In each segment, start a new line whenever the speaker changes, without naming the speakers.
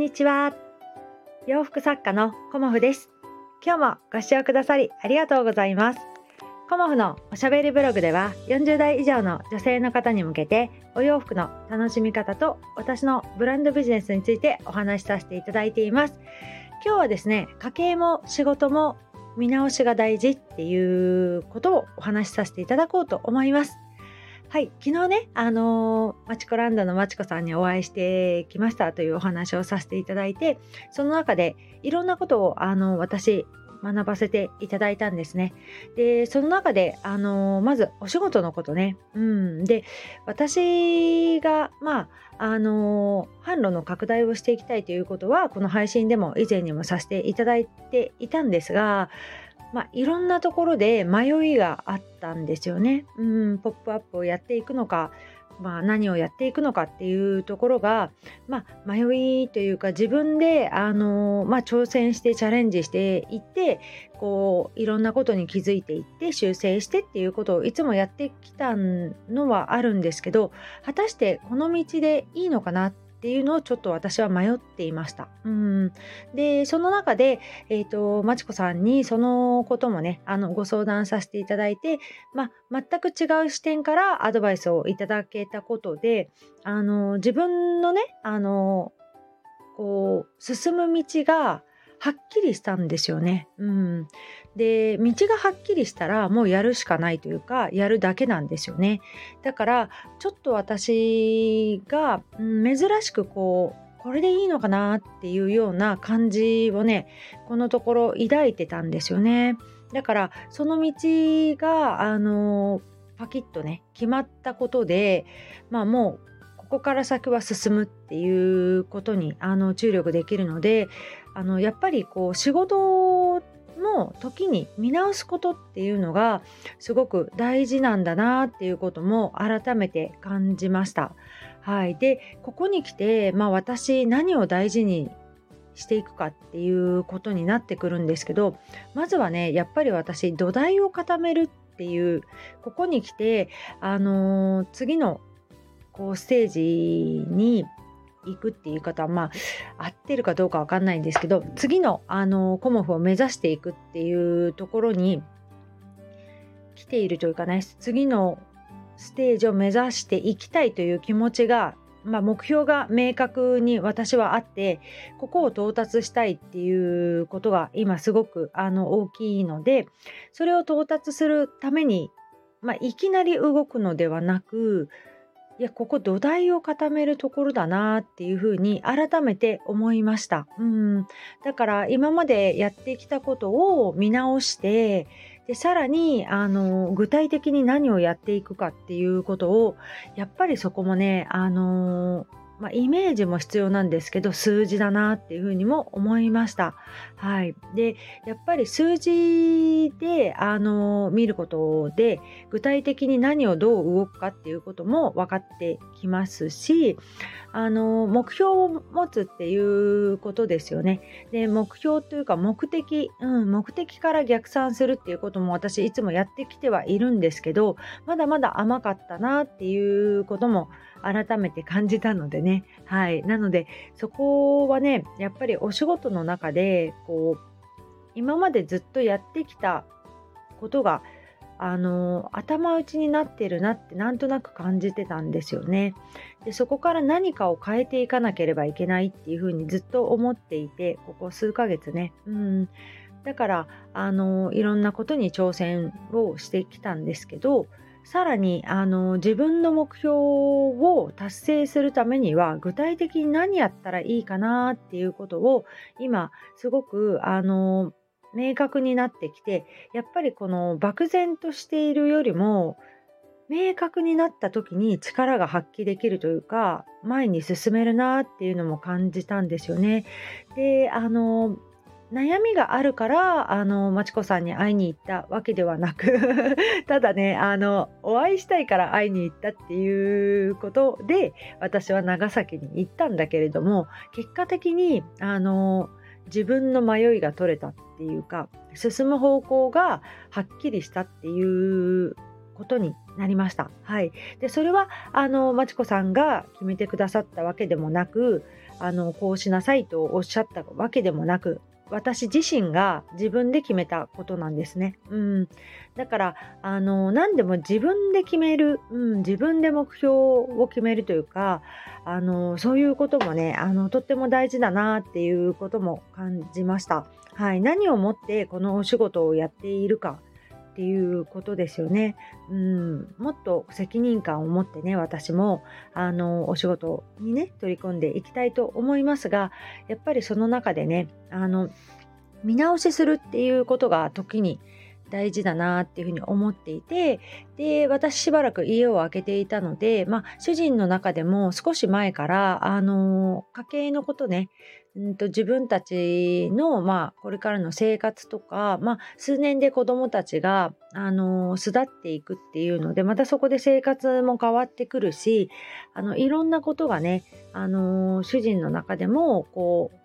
にちは。洋服作家のコモフです。今日もご視聴くださりありがとうございます。コモフのおしゃべりブログでは40代以上の女性の方に向けてお洋服の楽しみ方と私のブランドビジネスについてお話しさせていただいています。今日はですね家計も仕事も見直しが大事っていうことをお話しさせていただこうと思います。はい、昨日ね、あのー、マチコランドのマチコさんにお会いしてきましたというお話をさせていただいて、その中でいろんなことを、あのー、私、学ばせていただいたんですね。で、その中で、あのー、まずお仕事のことね。うん。で、私が、まあ、あの販路の拡大をしていきたいということは、この配信でも以前にもさせていただいていたんですが、まあ、いろんなところで迷いがあったんですよね。うん、ポップアップをやっていくのか、まあ、何をやっていくのかっていうところが、まあ、迷いというか自分で、あのまあ、挑戦してチャレンジしていってこういろんなことに気づいていって修正してっていうことをいつもやってきたのはあるんですけど果たしてこの道でいいのかなってっていうのをちょっと私は迷っていました。うんでその中で、えーと、まちこさんにそのこともねあのご相談させていただいて、ま全く違う視点からアドバイスをいただけたことであの自分のねあのこう進む道がはっきりしたんですよね。うん、で道がはっきりしたらもうやるしかないというかやるだけなんですよね。だからちょっと私が、うん、珍しくこうこれでいいのかなっていうような感じをねこのところ抱いてたんですよね。だからその道があのパキッとね決まったことでまあもうここから先は進むっていうことにあの注力できるのであのやっぱりこう仕事の時に見直すことっていうのがすごく大事なんだなっていうことも改めて感じました。はい、でここに来て、まあ、私何を大事にしていくかっていうことになってくるんですけどまずはねやっぱり私土台を固めるっていうここに来て、あのー、次のこうステージに行くっていう方はまあ合ってるかどうかわかんないんですけど次のあのコモフを目指していくっていうところに来ているというかね次のステージを目指していきたいという気持ちが、まあ、目標が明確に私はあってここを到達したいっていうことが今すごくあの大きいのでそれを到達するために、まあ、いきなり動くのではなくいやここ土台を固めるところだなっていうふうに改めて思いました。うんだから今までやってきたことを見直してでさらにあの具体的に何をやっていくかっていうことをやっぱりそこもねあのまあ、イメージも必要なんですけど数字だなっていうふうにも思いました。はい、でやっぱり数字であの見ることで具体的に何をどう動くかっていうことも分かってきますしあの目標を持つっていうことですよね。で目標というか目的、うん、目的から逆算するっていうことも私いつもやってきてはいるんですけどまだまだ甘かったなっていうことも改めて感じたのでね。はい。なので、そこはね、やっぱりお仕事の中で、こう、今までずっとやってきたことが、あの頭打ちになってるなってなんとなく感じてたんですよね。でそこから何かを変えていかなければいけないっていうふうにずっと思っていてここ数ヶ月ね。うんだからあのいろんなことに挑戦をしてきたんですけどさらにあの自分の目標を達成するためには具体的に何やったらいいかなっていうことを今すごくあの明確になってきてやっぱりこの漠然としているよりも明確になった時に力が発揮できるというか前に進めるなっていうのも感じたんですよね。であの悩みがあるからあのまちこさんに会いに行ったわけではなく ただねあのお会いしたいから会いに行ったっていうことで私は長崎に行ったんだけれども結果的にあの自分の迷いが取れたっていうか進む方向がはっきりしたっていうことになりました。はい、でそれはあのまちこさんが決めてくださったわけでもなくあのこうしなさいとおっしゃったわけでもなく私自身が自分で決めたことなんですね。うん、だからあの何でも自分で決める、うん、自分で目標を決めるというかあのそういうこともねあのとっても大事だなっていうことも感じました。はい、何をもってこのお仕事をやっているか。っていうことですよね。うん、もっと責任感を持ってね私もあのお仕事にね取り組んでいきたいと思いますがやっぱりその中でねあの見直しするっていうことが時に大事だなっていうふうに思っていてで私しばらく家を空けていたので、まあ、主人の中でも少し前からあの家計のことねうんと自分たちの、まあ、これからの生活とか、まあ、数年で子どもたちが、あの巣立っていくっていうのでまたそこで生活も変わってくるしあのいろんなことがね、あの主人の中でもこう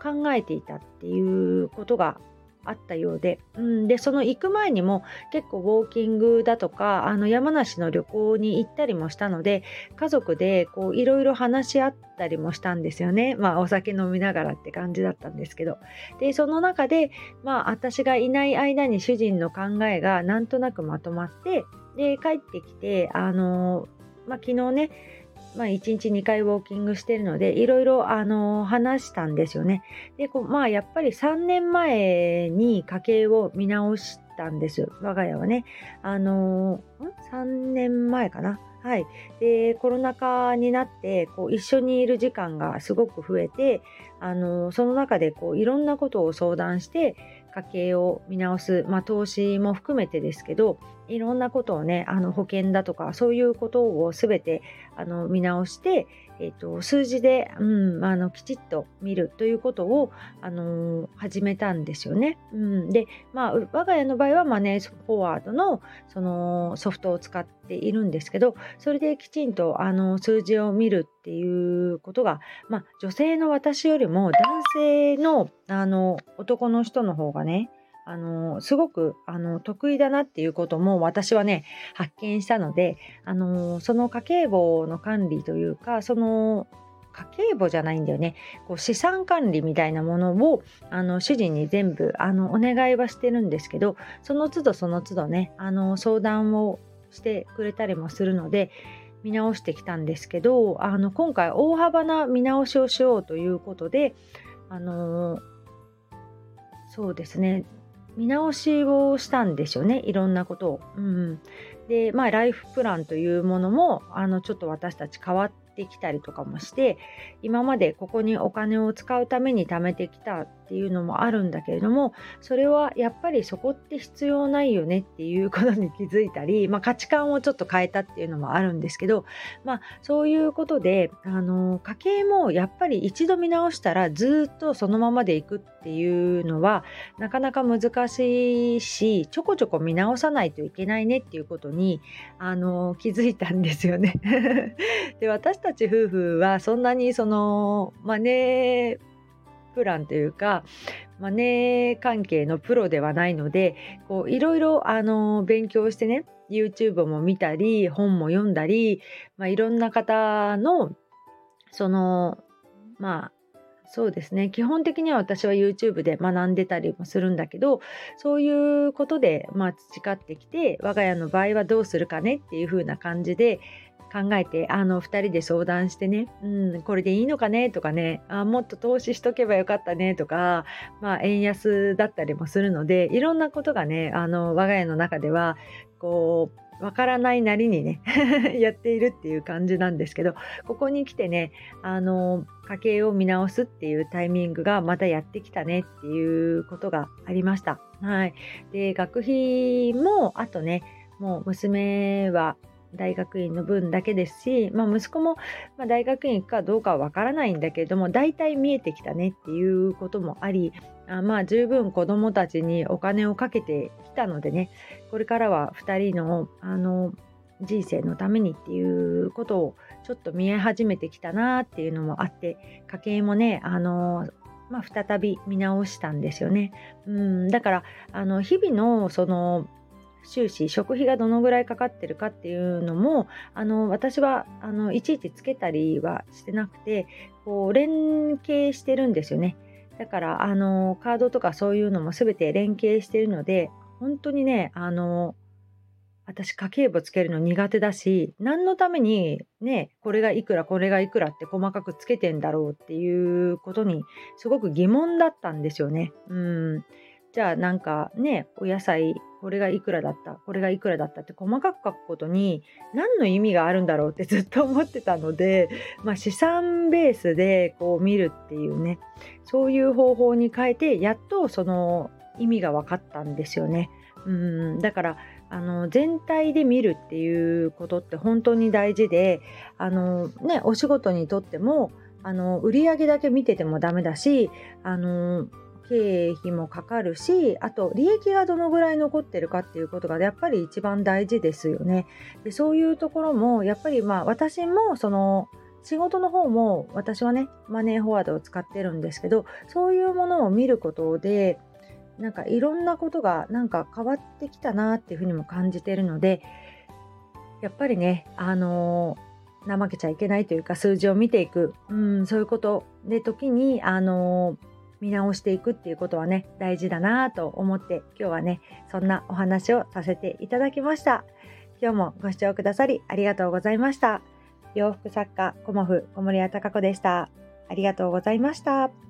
考えていたっていうことがあったようで、うん、でその行く前にも結構ウォーキングだとかあの山梨の旅行に行ったりもしたので家族でいろいろ話し合ったりもしたんですよね。まあお酒飲みながらって感じだったんですけど。でその中でまあ私がいない間に主人の考えがなんとなくまとまってで帰ってきてあのまあ昨日ねまあ、1日2回ウォーキングしてるのでいろいろあの話したんですよね。でこうまあやっぱり3年前に家計を見直したんです我が家はね。あのん？3年前かな。はい、でコロナ禍になってこう一緒にいる時間がすごく増えてあのその中でこういろんなことを相談して家計を見直す、まあ、投資も含めてですけどいろんなことをねあの保険だとかそういうことを全てあの見直して、えーと、数字で、うん、あのきちっと見るということを、あのー、始めたんですよね。うん、で、まあ、我が家の場合はマネーフォワードのそのソフトを使っているんですけどそれできちんとあの数字を見るっていうことが、まあ、女性の私よりも男性のあの男の人の方がねあのすごくあの得意だなっていうことも私はね発見したのであのその家計簿の管理というかその家計簿じゃないんだよね。こう資産管理みたいなものをあの主人に全部あのお願いはしてるんですけどその都度その都度ねあの相談をしてくれたりもするので見直してきたんですけどあの今回大幅な見直しをしようということであのそうですね。見直しをしたんですよねいろんなことを。うん、でまあライフプランというものもあのちょっと私たち変わってきたりとかもして今までここにお金を使うために貯めてきたっていうのもあるんだけれどもそれはやっぱりそこって必要ないよねっていうことに気づいたり、まあ、価値観をちょっと変えたっていうのもあるんですけど、まあ、そういうことであの家計もやっぱり一度見直したらずっとそのままでいくっていうのはなかなか難しいしちょこちょこ見直さないといけないねっていうことにあの気づいたんですよね。で私たち夫婦はそんなにそのマネープランというかマネー関係のプロではないのでいろいろ勉強してね YouTube も見たり本も読んだり、まあ、いろんな方のそのまあそうですね。基本的には私は YouTube で学んでたりもするんだけどそういうことでまあ培ってきて我が家の場合はどうするかねっていう風な感じで考えてあの2人で相談してね、うん、これでいいのかねとかねあもっと投資しとけばよかったねとか、まあ、円安だったりもするのでいろんなことがねあの我が家の中ではこうわからないなりにね やっているっていう感じなんですけどここに来てねあの家計を見直すっていうタイミングがまたやってきたねっていうことがありました。はい、で学費もあとねもう娘は大学院の分だけですし、まあ、息子も、ま大学院行くかどうかはわからないんだけれども大体見えてきたねっていうこともありあまあ十分子どもたちにお金をかけてきたのでねこれからは2人のあの人生のためにっていうことをちょっと見え始めてきたなっていうのもあって家計もねあのまあ、再び見直したんですよね。うん、だからあの日々のその収支食費がどのぐらいかかってるかっていうのもあの私はあのいちいちつけたりはしてなくてこう連携してるんですよねだからあのカードとかそういうのも全て連携してるので本当にねあの私家計簿つけるの苦手だし何のためにねこれがいくらこれがいくらって細かくつけてんだろうっていうことにすごく疑問だったんですよね。うんじゃあなんかねお野菜これがいくらだったこれがいくらだったって細かく書くことに何の意味があるんだろうってずっと思ってたので、まあ、資産ベースでこう見るっていうねそういう方法に変えてやっとその意味が分かったんですよね。うんだからあの全体で見るっていうことって本当に大事であの、ね、お仕事にとってもあの売上だけ見ててもダメだしあの経費もかかるしあと利益がどのぐらい残ってるかっていうことがやっぱり一番大事ですよね。でそういうところもやっぱりまあ私もその仕事の方も私はねマネーフォワードを使ってるんですけどそういうものを見ることでなんかいろんなことがなんか変わってきたなっていうふうにも感じてるのでやっぱりねあのー、怠けちゃいけないというか数字を見ていく、うん、そういうことで時にあのー、見直していくっていうことはね大事だなと思って今日はねそんなお話をさせていただきました。今日もご視聴くださりありがとうございました。洋服作家コモフ小森屋隆子でした。ありがとうございました。